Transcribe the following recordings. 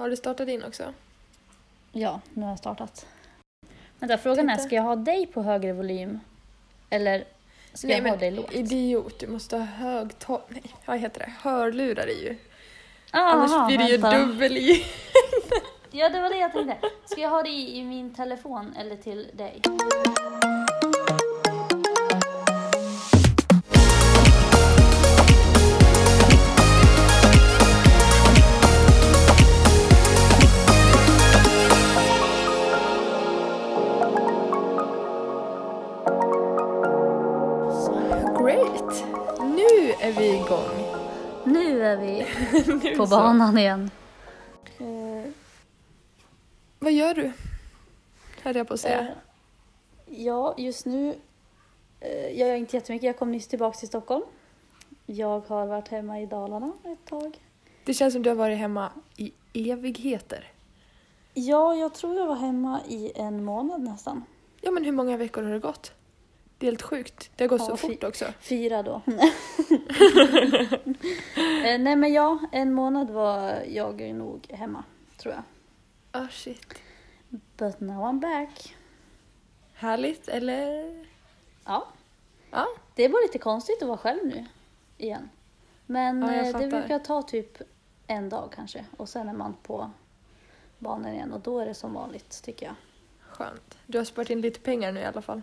Har du startat in också? Ja, nu har jag startat. Vänta, frågan är, Titta. ska jag ha dig på högre volym? Eller ska jag ha dig lågt? idiot, du måste ha högtal... Nej, vad heter det? Hörlurar i ju. Aha, Annars blir det ju dubbel i. Ja, det var det jag tänkte. Ska jag ha i, i min telefon eller till dig? på så. banan igen. Eh, Vad gör du? Hade jag på att säga. Eh, ja, just nu eh, jag gör inte jättemycket. Jag kom nyss tillbaka till Stockholm. Jag har varit hemma i Dalarna ett tag. Det känns som du har varit hemma i evigheter. Ja, jag tror jag var hemma i en månad nästan. Ja, men hur många veckor har det gått? Det är helt sjukt. Det har gått Ja, så fort också. Fyra då. Eh, Nej men ja, en månad var jag nog hemma, tror jag. Ah, shit. But now I'm back. Härligt, eller? Ja, Ja. det är bara lite konstigt att vara själv nu igen. Men Ja, eh, det brukar ta typ en dag kanske och sen är man på banan igen och då är det som vanligt tycker jag. Skönt. Du har sparat in lite pengar nu i alla fall.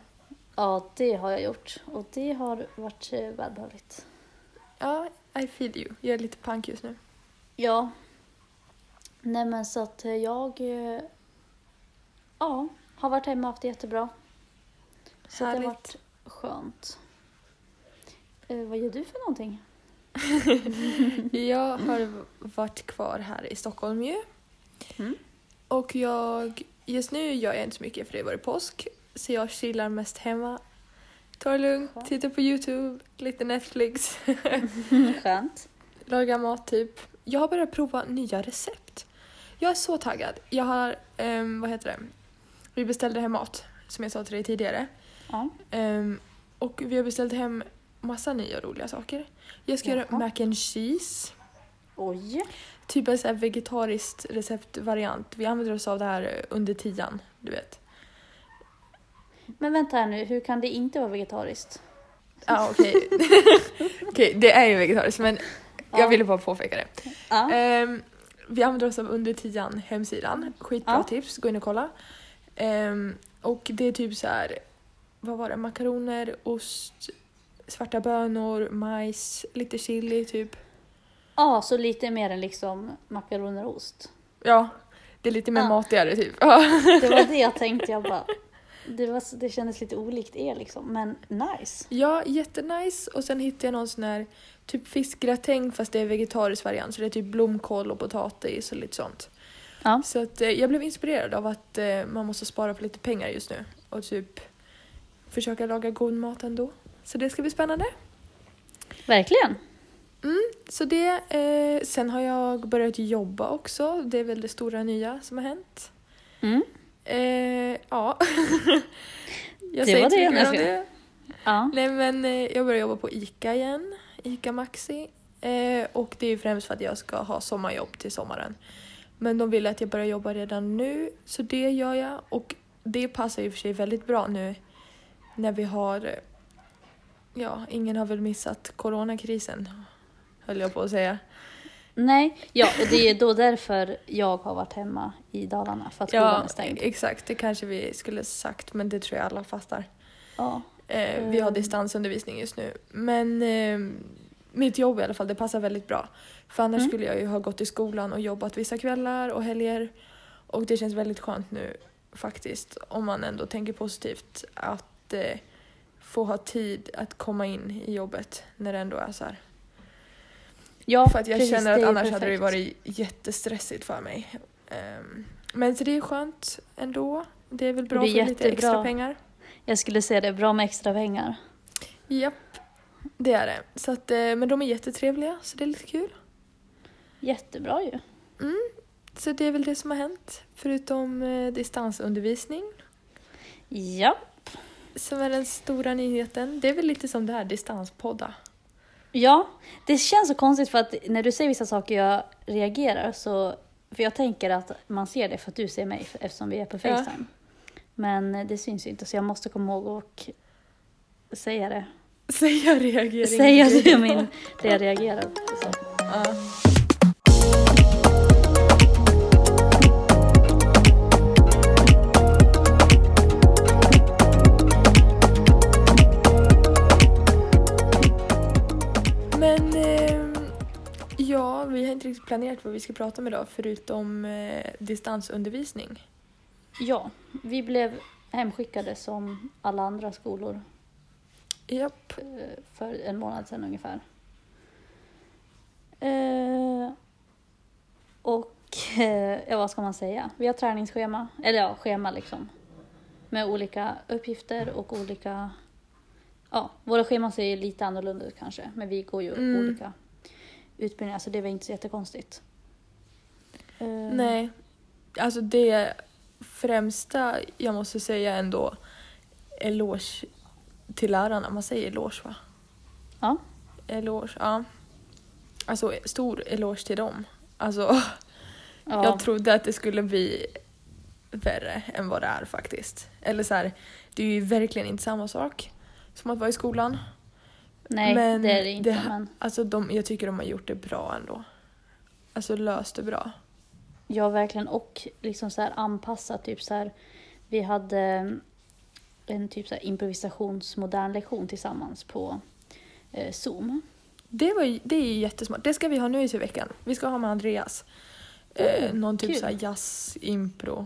Ja, det har jag gjort och det har varit eh, välbehövligt. Ja, I feel you. Jag är lite pank just nu. Ja. Nej men så att eh, jag eh, ja, har varit hemma och haft det jättebra. Så det har Härligt. varit skönt. Vad gör du för någonting? Jag har varit kvar här i Stockholm ju. Mm. Och jag, just nu gör jag inte så mycket för det var det påsk. Så jag chillar mest hemma. Tar det lugnt, Skönt. tittar på YouTube, lite Netflix, Skönt. lagar mat typ. Jag har börjat prova nya recept. Jag är så taggad. Jag har, ehm, vad heter det? Vi beställde hem mat, som jag sa till dig tidigare. Ja. Ehm, och vi har beställt hem massa nya roliga saker. Jag ska göra Jaha. mac and cheese. Oj. Typ en sån här vegetariskt receptvariant. Vi använder oss av det här under tian, du vet. Men vänta här nu, hur kan det inte vara vegetariskt? Ja, okej. okej, det är ju vegetariskt men Ja. jag ville bara påpeka det. Ja. Ehm, vi använder oss av under tian hemsidan. Skitbra Ja. tips, gå in och kolla. Ehm, och det är typ så här, vad var det, makaroner, ost, svarta bönor, majs, lite chili typ. Ja, så lite mer än liksom makaroner och ost. Ja, det är lite mer Ja. matigare typ. Det var det jag tänkte, jag bara... Det, var, det kändes lite olikt er liksom, men nice. Ja, jättenice. Och sen hittade jag någon sån här typ fiskgratäng fast det är vegetarisk variant. Så det är typ blomkål och potatis och lite sånt. Ja. Så att, eh, jag blev inspirerad av att eh, man måste spara på lite pengar just nu. Och typ försöka laga god mat ändå. Så det ska bli spännande. Verkligen. Så det, eh, sen har jag börjat jobba också. Det är väl det stora nya som har hänt. Mm. Eh, ja. jag Det säger var det, mer om det. Ja. Nej men eh, jag börjar jobba på ICA igen, ICA Maxi. Eh, och det är ju främst för att jag ska ha sommarjobb till sommaren. Men de vill att jag börjar jobba redan nu, så det gör jag. Och det passar och för sig väldigt bra nu när vi har... Ja, ingen har väl missat coronakrisen, höll jag på att säga. Nej, ja, och det är då därför jag har varit hemma i Dalarna, för att skolan Ja, är stängd. exakt. Det kanske vi skulle sagt, men det tror jag alla fattar. Ja. Eh, vi har Mm. distansundervisning just nu. Men eh, mitt jobb i alla fall, det passar väldigt bra. För annars Mm. skulle jag ju ha gått i skolan och jobbat vissa kvällar och helger. Och det känns väldigt skönt nu faktiskt, om man ändå tänker positivt, att eh, få ha tid att komma in i jobbet när det ändå är så här. Ja, För att jag precis, känner att är annars hade det perfekt. varit jättestressigt för mig. Ehm, men så det är skönt ändå. Det är väl bra är för lite extra jättebra. pengar. Jag skulle säga det, bra med extra pengar. Japp, det är det. Så att, eh, men de är jättetrevliga, så det är lite kul. Jättebra ju. Så det är väl det som har hänt, förutom eh, distansundervisning. Ja. Som är den stora nyheten. Det är väl lite som det här, distanspodda. Ja, det känns så konstigt för att när du säger vissa saker jag reagerar så För jag tänker att man ser det för att du ser mig eftersom vi är på Ja. Facetime. Men det syns ju inte så jag måste komma ihåg och säga det. Säga reagering. Säga det, min, det jag reagerar på. Ja. Planerat vad vi ska prata om idag förutom eh, distansundervisning. Ja, vi blev hemskickade som alla andra skolor Japp. eh, för en månad sedan ungefär. Eh, och eh, vad ska man säga? Vi har träningsschema, eller ja, schema liksom. Med olika uppgifter och olika... Ja, våra scheman ser lite annorlunda ut kanske, men vi går ju Mm. olika utbildningar så det var inte så jättekonstigt. Eh, Nej, alltså det främsta jag måste säga ändå eloge till lärarna. Man säger eloge va? Ja. Eloge, ja. Alltså stor eloge till dem. Alltså Ja, jag trodde att det skulle bli värre än vad det är faktiskt. Eller så här, det är ju verkligen inte samma sak som att vara i skolan. Nej, men det är det inte. det- men... Alltså de, jag tycker de har gjort det bra ändå. Alltså löst det bra. Ja, verkligen. Och liksom så här anpassa, typ så här. Vi hade en typ så här improvisationsmodern lektion tillsammans på eh, Zoom. Det, var, det är jättesmart. Det ska vi ha nu i veckan. Vi ska ha med Andreas. Eh, någon typ kul. såhär jazz, impro.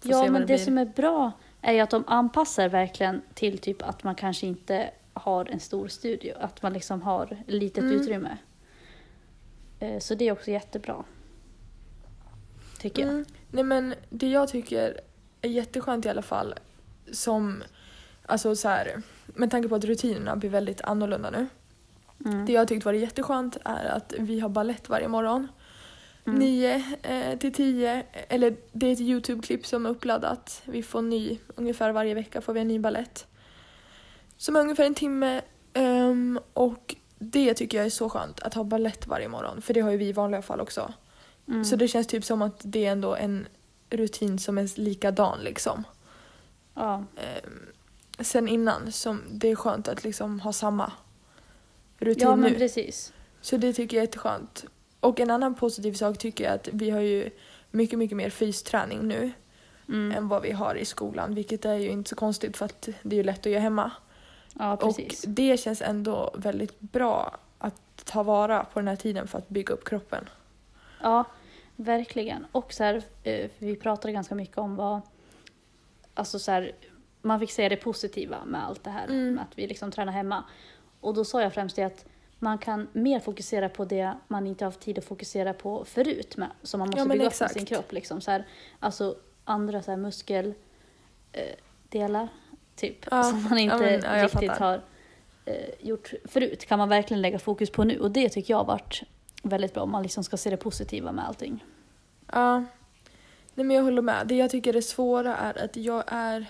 Får se ja, men det, blir. som är bra är ju att de anpassar verkligen till typ att man kanske inte har en stor studio. Att man liksom har litet Mm. utrymme. Eh, så det är också jättebra. Tycker jag. Mm. Nej men det jag tycker är jätteskönt i alla fall som, alltså så här, med tanke på att rutinerna blir väldigt annorlunda nu. Mm. Det jag tyckt varit jätteskönt är att vi har ballett varje morgon. Mm. 9 eh, till 10, eller det är ett Youtube-klipp som är uppladdat. Vi får ny, ungefär varje vecka får vi en ny ballett. Som är ungefär en timme ehm, och det tycker jag är så skönt att ha ballett varje morgon för det har ju vi i vanliga fall också. Mm. Så det känns typ som att det är ändå en rutin som är likadan liksom. ja. Ehm, sen innan, som det är skönt att liksom ha samma rutin ja, men nu. precis. Så det tycker jag är jätteskönt. Och en annan positiv sak tycker jag är att vi har ju mycket, mycket mer fysträning nu Mm. än vad vi har i skolan. Vilket är ju inte så konstigt för att det är ju lätt att göra hemma. Ja, precis. Och det känns ändå väldigt bra att ta vara på den här tiden för att bygga upp kroppen. Ja, verkligen. Och så här, eh, vi pratade ganska mycket om vad... Alltså så här, man fick säga det positiva med allt det här, Mm. med att vi liksom tränar hemma. Och då sa jag främst det att man kan mer fokusera på det man inte haft tid att fokusera på förut, med, som man måste Ja, bygga upp exakt. med sin kropp. Liksom. Så här, alltså andra så här muskeldelar, eh, typ, Ja, som man inte men, ja, jag riktigt har eh, gjort förut, kan man verkligen lägga fokus på nu. Och det tycker jag har varit väldigt bra, om man liksom ska se det positiva med allting. Ja. Nej men jag håller med. Det jag tycker är svåra är att jag är...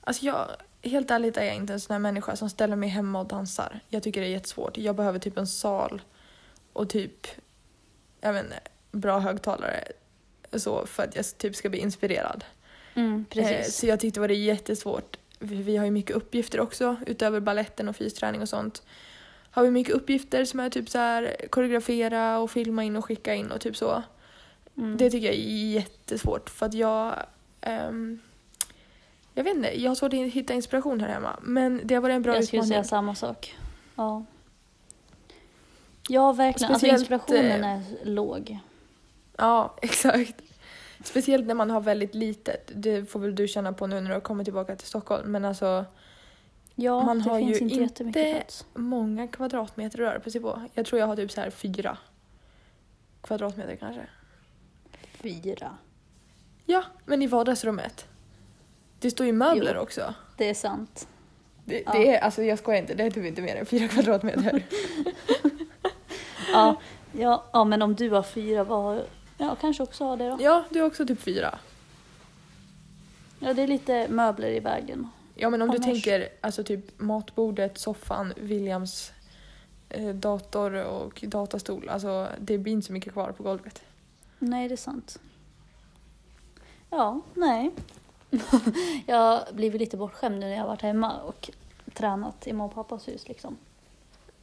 Alltså jag... Helt ärligt är jag inte en sån här människa som ställer mig hemma och dansar. Jag tycker det är jättesvårt. Jag behöver typ en sal och typ... Jag vet inte, bra högtalare. Så för att jag typ ska bli inspirerad. Mm, Eh, precis. så jag tyckte det var jättesvårt. Vi, har ju mycket uppgifter också utöver balletten och fysträning och sånt. Har vi mycket uppgifter som är typ så här koreografera och filma in och skicka in och typ så. Mm. Det tycker jag är jättesvårt för att jag... ehm, jag vet inte, jag har svårt att hitta inspiration här hemma. Men det har varit en bra jag skulle utmaning. säga samma sak. Ja. Ja, verkligen. Alltså Speciellt, inspirationen eh, är låg. Ja, exakt. Speciellt när man har väldigt litet. Det får väl du känna på nu när du har kommit tillbaka till Stockholm. Men alltså Ja, man det har ju inte inte- många kvadratmeter att röra på sig på. Jag tror jag har typ så här fyra kvadratmeter kanske. Fyra. Ja, men i vardagsrummet. Det står ju möbler Jo. också. Det är sant. Det, Ja. det är, alltså jag skojar inte, det är typ inte mer än fyra kvadratmeter. Ja, ja, ja, men om du har fyra, vad... Ja, kanske också har det då. Ja, du har också typ fyra. Ja, det är lite möbler i vägen. Ja men om Annars- du tänker alltså typ matbordet, soffan, Williams eh, dator och datastol. Alltså det blir inte så mycket kvar på golvet. Nej, det är sant. Ja, nej. jag har blivit lite bortskämd nu när jag har varit hemma och tränat i mamma och pappas hus liksom.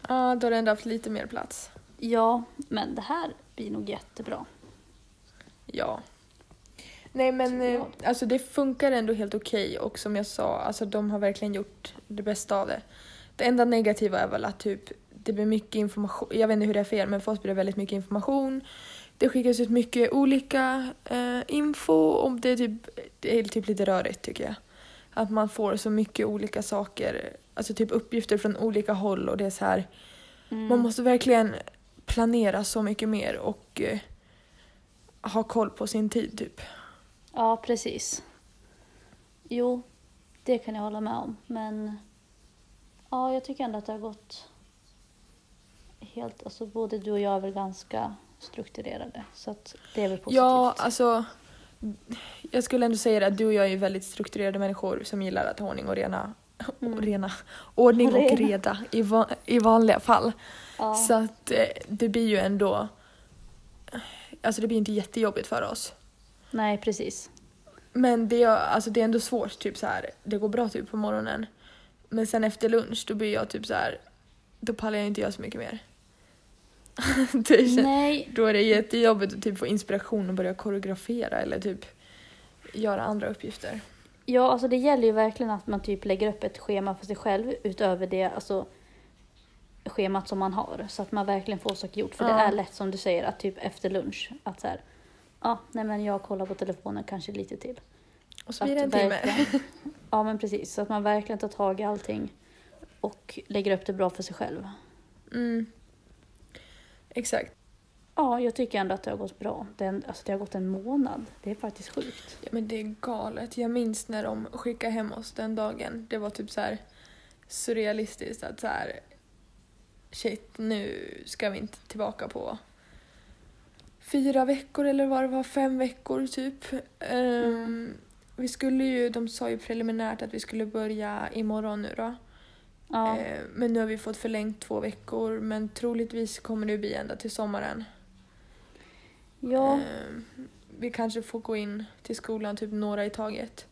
Ja, då har du ändå haft lite mer plats. Ja, men det här blir nog jättebra. Ja. Nej men eh, alltså det funkar ändå helt okej och som jag sa, alltså de har verkligen gjort det bästa av det. Det enda negativa är väl att typ det blir mycket information, jag vet inte hur det är för er men för oss blir det väldigt mycket information. Det skickas ut mycket olika eh, info och det är, typ, det är typ lite rörigt tycker jag. Att man får så mycket olika saker, alltså typ uppgifter från olika håll och det är så här Mm. man måste verkligen planera så mycket mer och eh, ha koll på sin tid typ. Ja, precis. Jo, det kan jag hålla med om. Men ja, jag tycker ändå att det har gått helt... Alltså både du och jag är väl ganska strukturerade. Så att det är väl positivt. Ja, alltså jag skulle ändå säga att du och jag är väldigt strukturerade människor som gillar att ha ordning och rena. Mm. rena ordning och Rena. reda i, va, i vanliga fall. ja. Så att eh, det blir ju ändå... Alltså det blir inte jättejobbigt för oss. Nej, precis. Men det är, alltså det är ändå svårt, typ så här. det går bra typ på morgonen. Men sen efter lunch då blir jag typ så här. då pallar jag inte göra så mycket mer. Nej, Då är det jättejobbigt att typ få inspiration och börja koreografera eller typ göra andra uppgifter. ja, alltså det gäller ju verkligen att man typ lägger upp ett schema för sig själv utöver det alltså, schemat som man har. Så att man verkligen får saker gjort. För det Ja. är lätt som du säger att typ efter lunch att så här, ja, nej men jag kollar på telefonen kanske lite till. Och så blir det en timme. Ja men precis, så att man verkligen tar tag i allting och lägger upp det bra för sig själv. Mm. Exakt. Ja, jag tycker ändå att det har gått bra. Det, är- alltså, det har gått en månad. Det är faktiskt sjukt. Ja, men det är galet. Jag minns när de skickade hem oss den dagen. Det var typ så här surrealistiskt att så här shit, nu ska vi inte tillbaka på fyra veckor eller vad det var, fem veckor typ. Mm. Vi skulle ju, de sa ju preliminärt att vi skulle börja imorgon nu då. Ja, Ehm, men nu har vi fått förlängt två veckor men troligtvis kommer det bli ända till sommaren. ja, Ehm, vi kanske får gå in till skolan typ några i taget.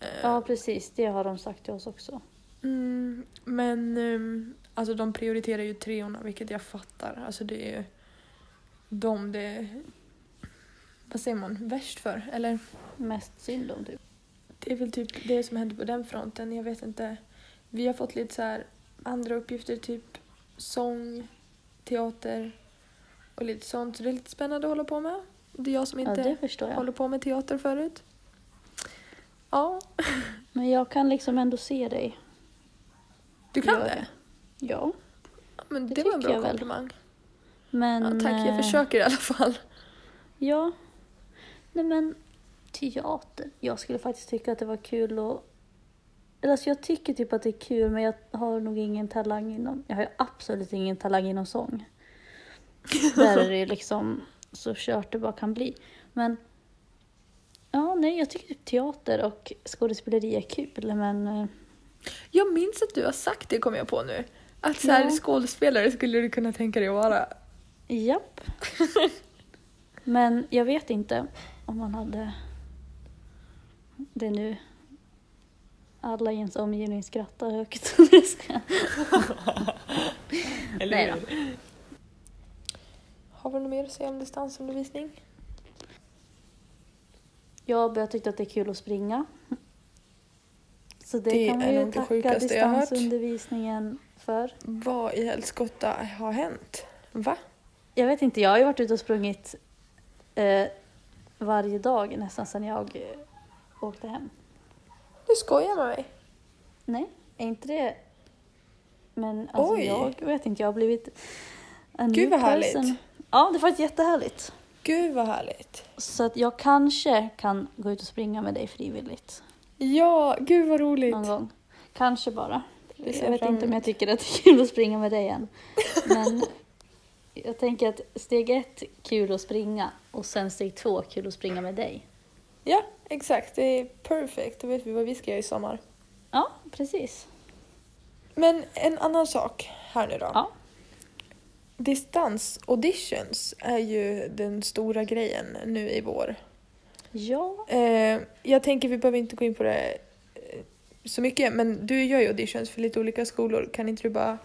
Ehm, ja, precis. Det har de sagt till oss också. Mm, men um, alltså de prioriterar ju treorna, vilket jag fattar. Alltså det är ju de det vad säger man, värst för. Eller Mest synd om typ. det är väl typ det som händer på den fronten. Jag vet inte. Vi har fått lite så här andra uppgifter, typ sång, teater och lite sånt. Så det är lite spännande att hålla på med. Det är jag som Ja, inte förstår jag. håller på med teater förut. Ja, Men jag kan liksom ändå se dig. du kan Gör det? Ja. Men Det det, var en bra komplimang. Men... Ja, tack, jag eh, försöker i alla fall. Ja. Nej men teater. Jag skulle faktiskt tycka att det var kul att... Eller alltså jag tycker typ att det är kul men jag har nog ingen talang inom... Jag har ju absolut ingen talang inom sång. Där är det liksom så kört det bara kan bli. Men... Ja, nej, jag tycker typ teater och skådespeleri är kul men... eh, Jag minns att du har sagt det, kommer jag på nu. Att så här, Ja. skådespelare skulle du kunna tänka dig att vara. Japp. Men jag vet inte om man hade det nu. Alla i ens omgivning skrattar högt. Ska- Nej då. Har vi något mer att säga om distansundervisning? Jag har börjat tycka att det är kul att springa. Så det, Det kan är ju tacka distansundervisningen för. Vad i helskotta har hänt? Va? Jag vet inte, jag har ju varit ute och sprungit eh, varje dag nästan sedan jag eh, åkte hem. Du skojar med mig? Nej, är inte det... Men alltså Oj. jag vet inte, jag har blivit en Gud, vad härligt. person. Ja, det var jättehärligt. Gud vad härligt. Så att jag kanske kan gå ut och springa med dig frivilligt Ja, gud vad roligt. någon gång. Kanske bara. Jag vet inte om jag tycker att det är kul att springa med dig än. Men jag tänker att steg ett, kul att springa. Och sen steg två, kul att springa med dig. Ja, exakt. Det är perfekt. Då vet vi vad vi ska göra i sommar. Ja, precis. Men en annan sak här nu då. Ja. distans-auditions är ju den stora grejen nu i vår. Ja. Eh, jag tänker vi behöver inte gå in på det så mycket, men du gör ju auditions för lite olika skolor. Kan inte du bara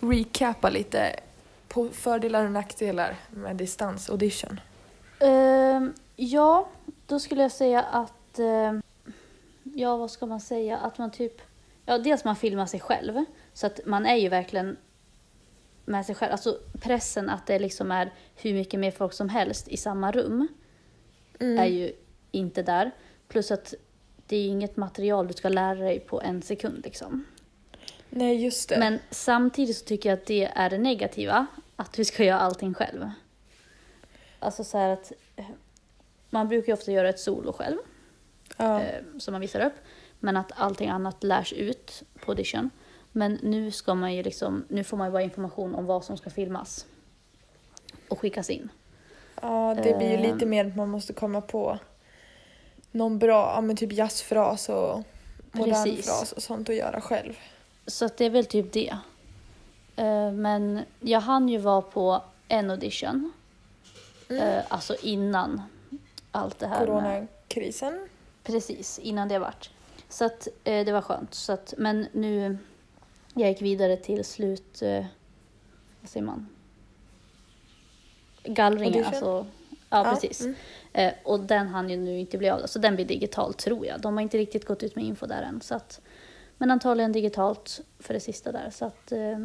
recapa lite på fördelar och nackdelar med distans-audition? Ehm, ja, då skulle jag säga att... ehm, ja, vad ska man säga? Att man typ... Ja, dels man filmar sig själv. Så att man är ju verkligen med sig själv. Alltså pressen att det liksom är hur mycket mer folk som helst i samma rum Mm. är ju inte där. Plus att det är ju inget material du ska lära dig på en sekund liksom. Nej, just det. Men samtidigt så tycker jag att det är det negativa, att du ska göra allting själv. Alltså så här att eh, man brukar ju ofta göra ett solo själv, ja. eh, som man visar upp. Men att allting annat lärs ut på audition. Men nu ska man ju liksom, nu får man ju bara information om vad som ska filmas. Och skickas in. ja, det blir ju ehm. lite mer att man måste komma på någon bra, ja men typ jazzfras och modern Precis. fras och sånt att göra själv. Så att det är väl typ det. Eh, Men jag hann ju vara på en audition. Mm. eh, Alltså innan allt det här med Coronakrisen. Precis, innan det vart. Så att eh, det var skönt. Så att, men nu, jag gick vidare till slut, vad säger man? Gallringen, alltså. Ja, precis. Mm. Eh, och den hann ju nu inte bli av, så den blir digital tror jag. De har inte riktigt gått ut med info där än. Så att, men antagligen digitalt för det sista där. Så att eh,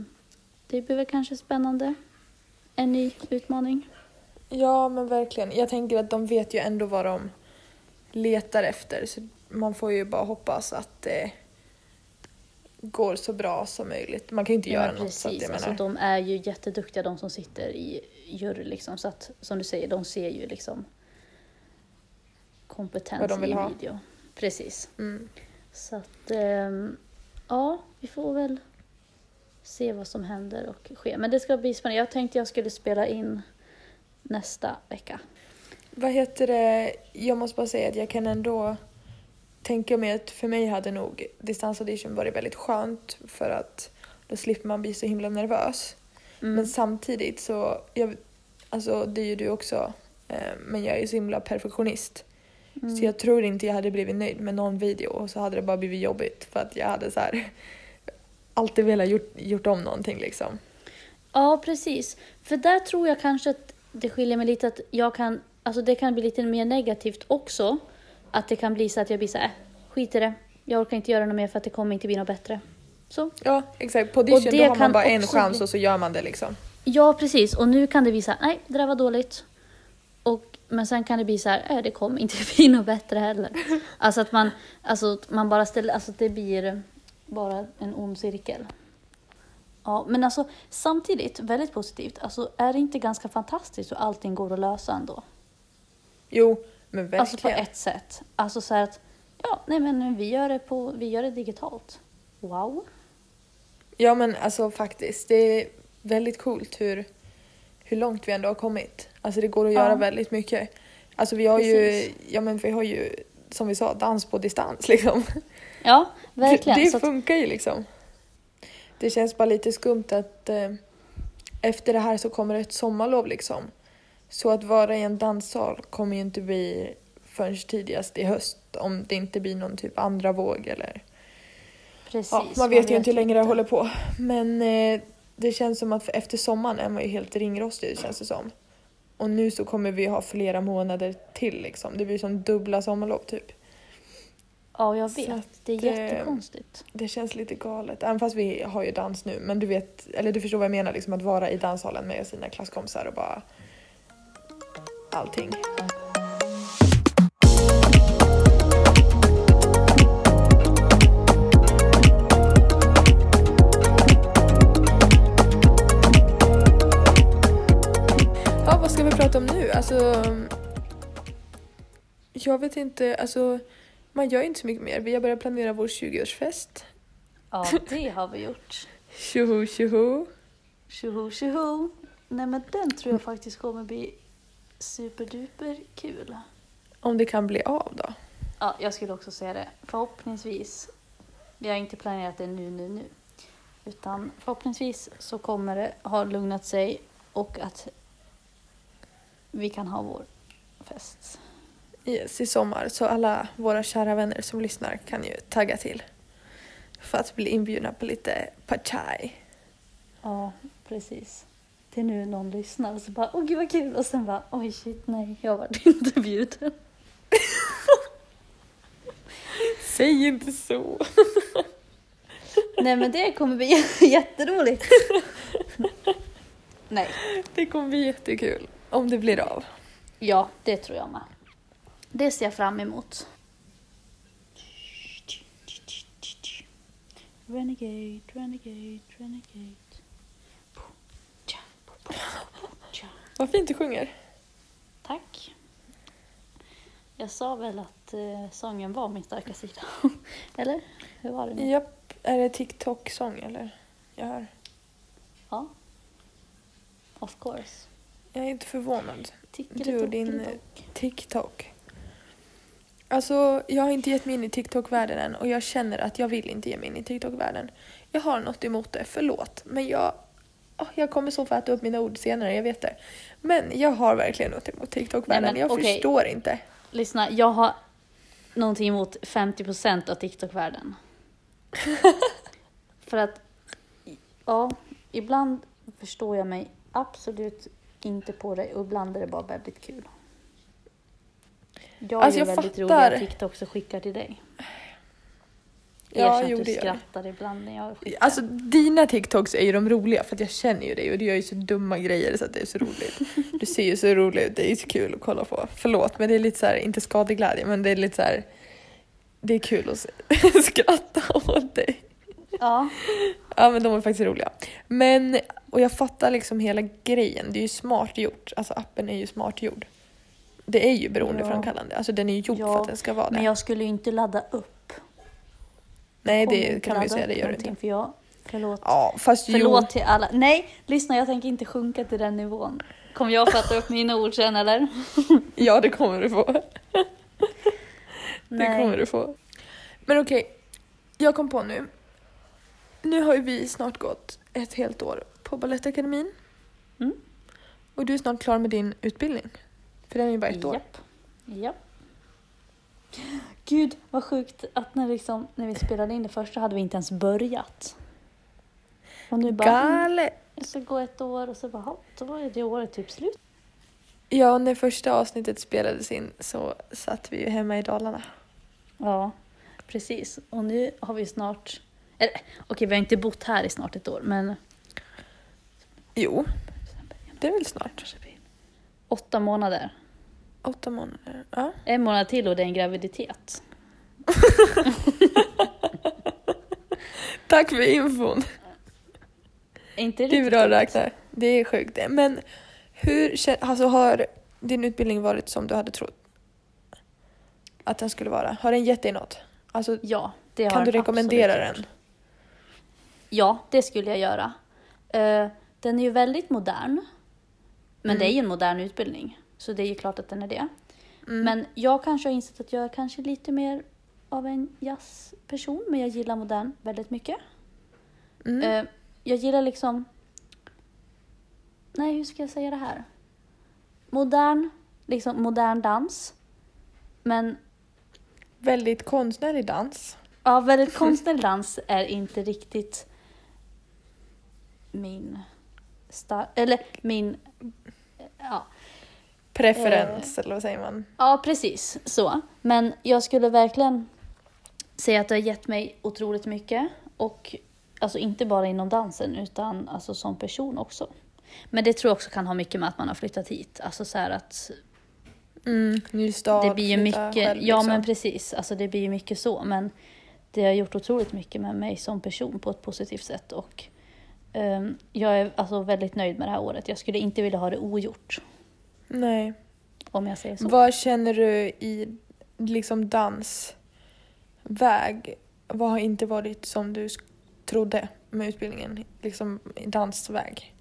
det blir väl kanske spännande. En ny utmaning. Ja, men verkligen. Jag tänker att de vet ju ändå vad de letar efter. Så man får ju bara hoppas att det går så bra som möjligt. Man kan ju inte göra men något. Så att jag Alltså, menar. de är ju jätteduktiga de som sitter i jury liksom. Så att som du säger, de ser ju liksom kompetens i ha. video. Precis. Mm. Så att ehm, ja, vi får väl se vad som händer och sker. Men det ska bli spännande. Jag tänkte jag skulle spela in nästa vecka. Vad heter det? Jag måste bara säga att jag kan ändå tänka mig att för mig hade nog distansaudition varit väldigt skönt för att då slipper man bli så himla nervös. Mm. Men samtidigt så, jag, alltså det är ju du också, eh, men jag är ju så himla perfektionist. Mm. Så jag tror inte jag hade blivit nöjd med någon video och så hade det bara blivit jobbigt för att jag hade så här alltid velat gjort, gjort om någonting liksom. Ja, precis. För där tror jag kanske att det skiljer mig lite att jag kan, alltså det kan bli lite mer negativt också. Att det kan bli så att jag blir så här, äh, skit i det. Jag orkar inte göra något mer för att det kommer inte bli något bättre. Så. Ja exakt, på audition då har man bara en chans bli- och så gör man det liksom. Ja, precis. Och nu kan det bli så här, nej, det där var dåligt. Och, men sen kan det bli så här, äh, det kommer inte bli något bättre heller. Alltså att man, alltså man bara ställer, alltså det blir bara en ond cirkel. Ja, men alltså samtidigt väldigt positivt. Alltså är det inte ganska fantastiskt hur allting går att lösa ändå? Jo, men verkligen. Alltså på ett sätt. Alltså så här att, ja, nej men vi gör det på, vi gör det digitalt. Wow. Ja men alltså faktiskt, det är väldigt coolt hur, hur långt vi ändå har kommit. Alltså det går att göra Ja. väldigt mycket. Alltså vi har ju, Precis. ja men vi har ju, som vi sa, dans på distans liksom. Ja, verkligen. Det, det funkar ju liksom. Det känns bara lite skumt att eh, efter det här så kommer ett sommarlov liksom. Så att vara i en danssal kommer ju inte bli förrän tidigast i höst om det inte blir någon typ andra våg eller Precis. Ja, man vet ju inte hur länge det håller på. Men eh, det känns som att efter sommaren är man ju helt ringrostig känns det som. Och nu så kommer vi ha flera månader till liksom. Det blir som dubbla sommarlov typ. Ja, jag vet. att, Det är eh, jättekonstigt. Det känns lite galet. Även fast vi har ju dans nu. Men du vet, eller du förstår vad jag menar liksom att vara i danssalen med sina klasskompisar och bara allting. Ja, Alltså... Jag vet inte, alltså... Man gör inte så mycket mer. Vi har börjat planera vår 20-årsfest. Ja, det har vi gjort. Tjoho tjoho. Tjoho, tjoho. Nej, men den tror jag faktiskt kommer bli superduper kul. Om det kan bli av då. Ja, jag skulle också säga det. Förhoppningsvis. Vi har inte planerat det nu, nu, nu. Utan förhoppningsvis så kommer det ha lugnat sig och att vi kan ha vår fest. Yes, i sommar. Så alla våra kära vänner som lyssnar kan ju tagga till. För att bli inbjudna på lite pachai. Ja, precis. Det är nu någon lyssnar och så bara åh gud vad kul och sen bara oj shit nej jag var inte bjuden. Säg inte så. Nej men det kommer bli jätteroligt. nej, Det kommer bli jättekul. Om det blir av. ja det tror jag med. Det ser jag fram emot. Renegade, renegade, renegade. Vad fint du sjunger. Tack. Jag sa väl att eh, sången var min starka sida. Eller? Hur var det nu? Japp. Är det TikTok-sång eller? Jag hör. Ja. Of course. Jag är inte förvånad. Du och din, eh. TikTok. Alltså, jag har inte gett mig in i TikTok-världen än och jag känner att jag vill inte ge mig in i TikTok-världen. Jag har något emot det, förlåt. Men jag... åh, jag kommer så få äta upp mina ord senare, jag vet det. Men jag har verkligen något emot TikTok-världen. Men jag okej. förstår inte. Lyssna, jag har någonting emot 50% av TikTok-världen. För att, ja, ibland förstår jag mig absolut inte på det och ibland är det bara väldigt kul. Jag Alltså, gör jag väldigt fattar. roliga TikToks och skickar till dig. Ja, Erkänn att du skrattar ibland när jag skickar. Alltså dina TikToks är ju de roliga för att jag känner ju dig och du gör ju så dumma grejer så att det är så roligt. Du ser ju så rolig ut, det är ju så kul att kolla på. Förlåt men det är lite så här, inte skadeglädje men det är lite så här. Det är kul att se- skratta åt dig. Ja, Ja men de är faktiskt roliga. Men, och jag fattar liksom hela grejen, det är ju smart gjort. Alltså appen är ju smart gjord. Det är ju beroendeframkallande, alltså den är ju gjord Ja, för att den ska vara det. men jag skulle ju inte ladda upp. Nej det kan vi ju säga, det gör du inte. För jag, förlåt. Ja fast Förlåt jo. till alla. Nej, lyssna jag tänker inte sjunka till den nivån. Kommer jag fatta upp mina ord sen eller? Ja det kommer du få. Det Nej. kommer du få. Men okej, jag kom på nu. Nu har ju vi snart gått ett helt år på Balettakademin. Mm. Och du är snart klar med din utbildning. För den är ju bara ett år. Japp. Japp. Gud vad sjukt att när, liksom, när vi spelade in det första hade vi inte ens börjat. Och nu bara, mm, Galet! det ska gå ett år och så bara, "Ja, då är det året typ slut. Ja, när första avsnittet spelades in så satt vi ju hemma i Dalarna. Ja, precis. Och nu har vi snart, eller okej vi har inte bott här i snart ett år men Jo, det är väl snart. åtta månader. Åtta månader. Ja. En månad till och det är en graviditet. Tack för infon. Inte Det är bra räknat. Det är sjukt. Men hur alltså, har din utbildning varit som du hade trott att den skulle vara? Har den gett dig något? Alltså, Ja, det har kan du rekommendera den? Ja, det skulle jag göra. Eh, den är ju väldigt modern. Men Mm. det är ju en modern utbildning. Så det är ju klart att den är det. Mm. Men jag kanske har insett att jag är kanske lite mer av en jazzperson. Men jag gillar modern väldigt mycket. Mm. Eh, jag gillar liksom... Nej, hur ska jag säga det här? Modern, liksom modern dans. Men Väldigt konstnärlig dans. ja, väldigt konstnärlig dans är inte riktigt min... Star- eller min... Ja, Preferens, eller vad säger man? ja, precis så. Men jag skulle verkligen säga att det har gett mig otroligt mycket. Och alltså inte bara inom dansen utan alltså som person också. Men det tror jag också kan ha mycket med att man har flyttat hit. Alltså så här att Mm, ny stad, det blir ju mycket, själv, ja liksom. men precis, alltså det blir ju mycket så. Men det har gjort otroligt mycket med mig som person på ett positivt sätt. Och jag är alltså väldigt nöjd med det här året. Jag skulle inte vilja ha det ogjort. Nej. Om jag säger så. Vad känner du i liksom dansväg? Vad har inte varit som du trodde med utbildningen? Liksom i dansväg?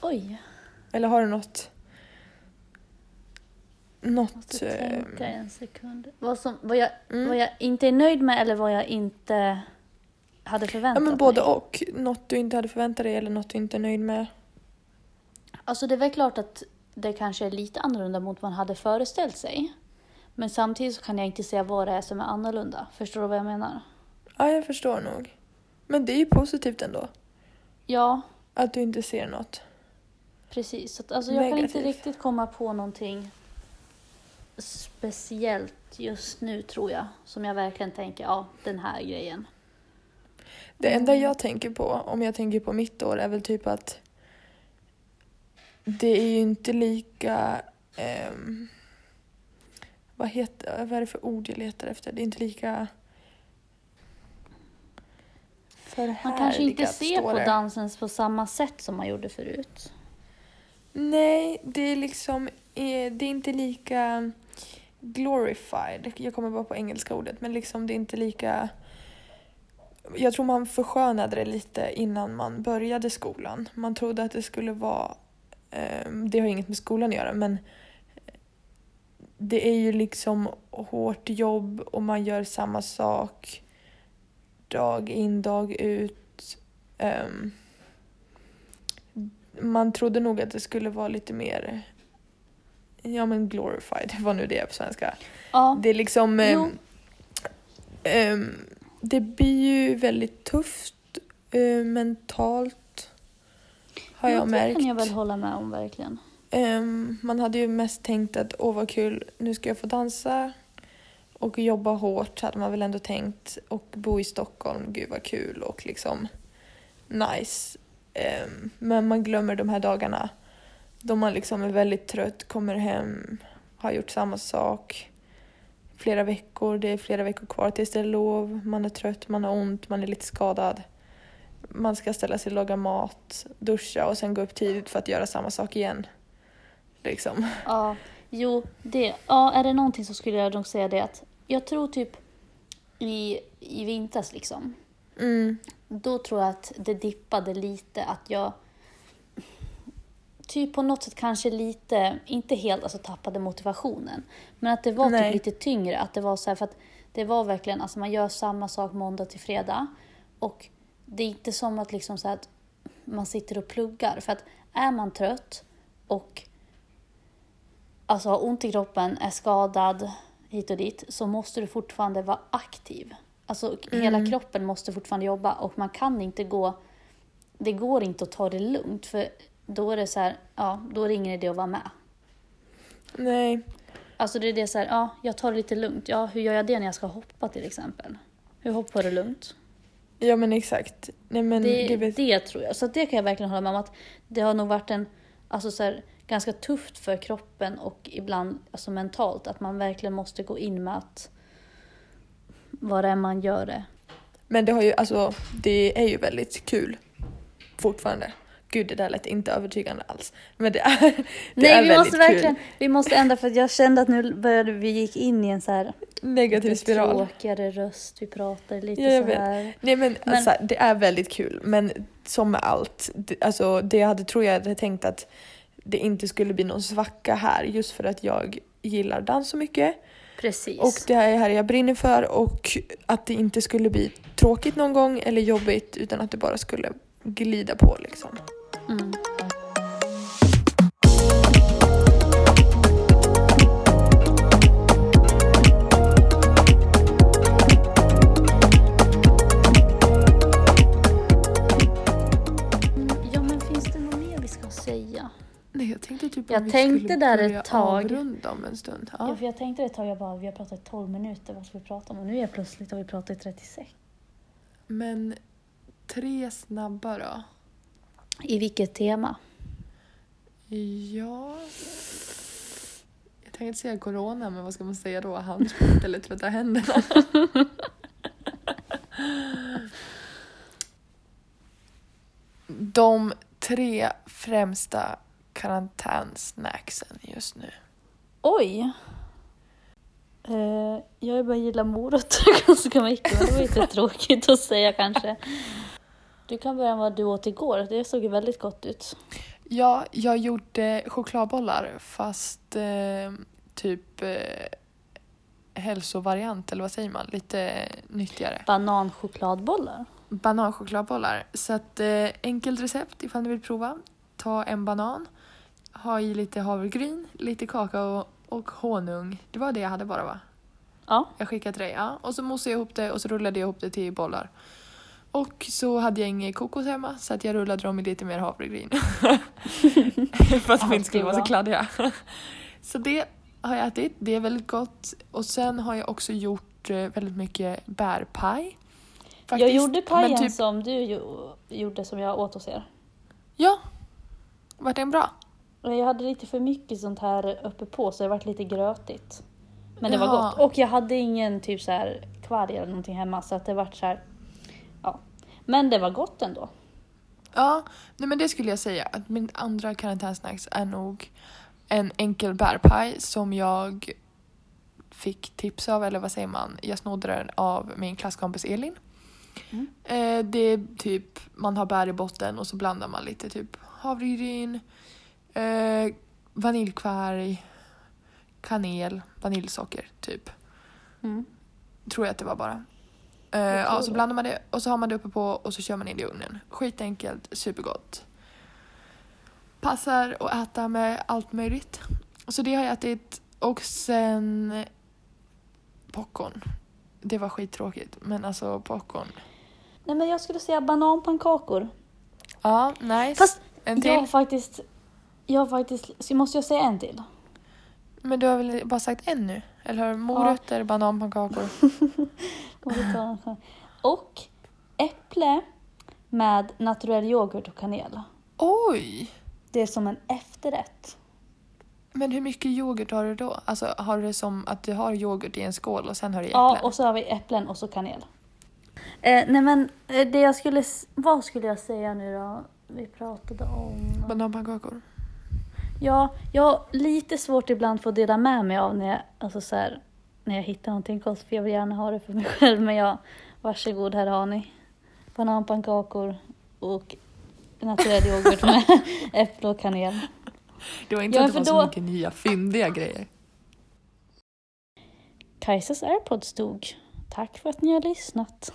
Oj, Eller har du något? Något... måste tänka en sekund. Vad, som, vad, jag, mm. vad jag inte är nöjd med eller vad jag inte... hade Ja, förväntat men både mig. och. Något du inte hade förväntat dig eller något du inte är nöjd med. Alltså det är väl klart att det kanske är lite annorlunda mot vad man hade föreställt sig. Men samtidigt så kan jag inte säga vad det är som är annorlunda. Förstår du vad jag menar? Ja, jag förstår nog. Men det är ju positivt ändå. Ja, Att du inte ser något. precis. Så att, alltså, jag kan inte Negativt. riktigt komma på någonting speciellt just nu tror jag. Som jag verkligen tänker, ja den här grejen. Det enda jag tänker på, om jag tänker på mitt år, är väl typ att det är ju inte lika... ehm, vad, heter, vad är det för ord jag letar efter? Det är inte lika... Man kanske inte ser på dansen på samma sätt som man gjorde förut. Nej, det är liksom... eh, Det är inte lika glorified. Jag kommer bara på engelska ordet, men liksom det är inte lika... Jag tror man förskönade det lite innan man började skolan. Man trodde att det skulle vara... eh, Det har inget med skolan att göra, men det är ju liksom hårt jobb och man gör samma sak dag in, dag ut. Ehm, man trodde nog att det skulle vara lite mer ja men glorified, vad nu det är på svenska. Ja, Det är liksom... Jo. Det blir ju väldigt tufft eh, mentalt. Har jag det märkt. kan jag väl hålla med om verkligen. Ehm, man hade ju mest tänkt att åh vad kul, nu ska jag få dansa och jobba hårt hade man väl ändå tänkt och bo i Stockholm, gud vad kul och liksom nice. Ehm, men man glömmer de här dagarna då man liksom är väldigt trött, kommer hem, har gjort samma sak flera veckor, det är flera veckor kvar tills det är lov, man är trött, man har ont, man är lite skadad. Man ska ställa sig och laga mat, duscha och sen gå upp tidigt för att göra samma sak igen. Liksom. Ja, jo, det, ja, är det någonting så skulle jag nog säga det att jag tror typ i, i vintras liksom, Mm. då tror jag att det dippade lite att jag typ på något sätt kanske lite, inte helt alltså tappade motivationen, men att det var Nej. typ lite tyngre, att det var så här för att det var verkligen, alltså man gör samma sak måndag till fredag och det är inte som att liksom så här att man sitter och pluggar, för att är man trött och alltså har ont i kroppen, är skadad hit och dit, så måste du fortfarande vara aktiv. Alltså hela Mm. kroppen måste fortfarande jobba och man kan inte gå, det går inte att ta det lugnt för då är det så här, ja, då är det ingen idé att vara med. Nej. Alltså det är det så här, ja, jag tar det lite lugnt. Ja, hur gör jag det när jag ska hoppa till exempel? Hur hoppar du lugnt? Ja men exakt. Nej men Det, det vet... det tror jag. Så det kan jag verkligen hålla med om att det har nog varit en, alltså så här, ganska tufft för kroppen och ibland alltså mentalt att man verkligen måste gå in med att vad det är man gör det. Men det har ju, alltså det är ju väldigt kul. Fortfarande. Gud det där lät inte övertygande alls. Men det är, det Nej, är vi väldigt måste verkligen, kul. vi måste ändra för att jag kände att nu började vi gick in i en så här Negativ spiral. tråkigare röst. Vi pratade lite Ja, så vet. här. Nej men, Men- Alltså, det är väldigt kul. Men som med allt, det, alltså det jag hade, tror jag hade tänkt att det inte skulle bli någon svacka här just för att jag gillar dans så mycket. Precis. Och det är här jag brinner för och att det inte skulle bli tråkigt någon gång eller jobbigt utan att det bara skulle glida på liksom. Mm. Ja, men finns det något mer vi ska säga? Nej, jag tänkte typ Jag vi tänkte skulle där ett börja tag. avrunda om en stund. Ja. Ja. för jag tänkte ett tag, jag bara, vi har pratat i 12 minuter, vad ska vi prata om? Och nu är plötsligt har vi pratat i 36. Men tre snabba då? I vilket tema? Ja... Jag tänkte säga corona, men vad ska man säga då? Handsprit eller tvätta händerna? De tre främsta karantänsnacksen just nu. Oj! Eh, jag bara gillar morötter ganska mycket, men det var lite tråkigt att säga kanske. Du kan börja med vad du åt igår, det såg ju väldigt gott ut. Ja, jag gjorde chokladbollar fast eh, typ eh, hälsovariant, eller vad säger man? Lite nyttigare. Bananchokladbollar. bananchokladbollar. Så att eh, enkelt recept ifall ni vill prova. Ta en banan, ha i lite havregryn, lite kakao och honung. Det var det jag hade bara va? Ja. Jag skickade till dig. Ja. Och så mosade jag ihop det och så rullade jag ihop det till bollar. Och så hade jag ingen kokos hemma så att jag rullade dem i lite mer havregryn. För att de inte skulle vara så kladdiga. så det har jag ätit. Det är väldigt gott. Och sen har jag också gjort eh, väldigt mycket bärpaj. Jag Faktiskt. gjorde Men pajen typ- som du gjorde som jag åt hos er. Ja. Vart den bra? Och Jag hade lite för mycket sånt här uppe på så det vart lite grötigt. Men det var Jaha. gott. Och jag hade ingen typ så här kvarg eller någonting hemma så att det vart så här. Men det var gott ändå. Ja, nej men det skulle jag säga. Att min andra karantänsnacks är nog en enkel bärpaj som jag fick tips av, eller vad säger man? Jag snodde den av min klasskompis Elin. Mm. Eh, det är typ, man har bär i botten och så blandar man lite typ havregryn, eh, vaniljkvarg, kanel, vaniljsocker typ. Mm. Tror jag att det var bara. Jag ja, så blandar man det och så har man det uppe på och så kör man in det i ugnen. Skitenkelt, supergott. Passar att äta med allt möjligt. Så det har jag ätit. Och sen popcorn. Det var skittråkigt, men alltså popcorn. Nej men jag skulle säga bananpannkakor. Ja, nice. Fast en till. Jag har faktiskt, jag har faktiskt, så måste jag säga en till? Men du har väl bara sagt en nu? Eller hur? Morötter, bananpannkakor. Och äpple med naturell yoghurt och kanel. Oj! Det är som en efterrätt. Men hur mycket yoghurt har du då? Alltså har du det som att du har yoghurt i en skål och sen har du äpplen? Ja, och så har vi äpplen och så kanel. Eh, nej men eh, det jag skulle, vad skulle jag säga nu då? Vi pratade om... Bananpannkakor. Ja, jag har lite svårt ibland för att dela med mig av när jag, alltså så här, när jag hittar någonting gott för jag vill gärna ha det för mig själv. Men jag, varsågod här har ni. Bananpannkakor och naturell yoghurt med äpple och kanel. Det var inte Ja, att det var så då- mycket nya fyndiga grejer. Kajsas airpods dog. Tack för att ni har lyssnat.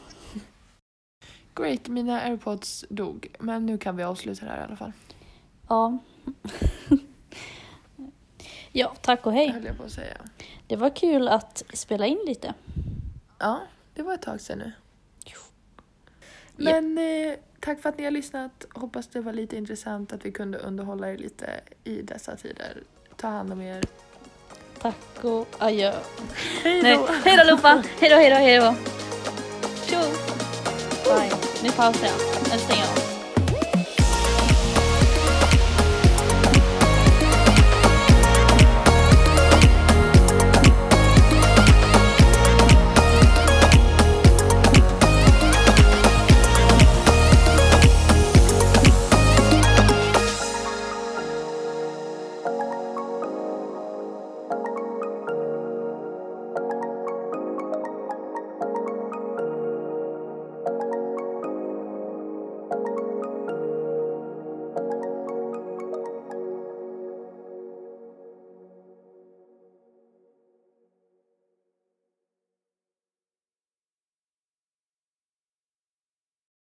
Great, mina airpods dog. Men nu kan vi avsluta det här i alla fall. Ja. Ja, tack och hej. höll jag på att säga. Det var kul att spela in lite. Ja, det var ett tag sedan nu. Men eh, tack för att ni har lyssnat. Hoppas det var lite intressant att vi kunde underhålla er lite i dessa tider. Ta hand om er. Tack och adjö. Hej då! hej då allihopa! Hej då, hej då, hej då! Tjo! Bye. Nu pausar jag. Nu stänger jag av.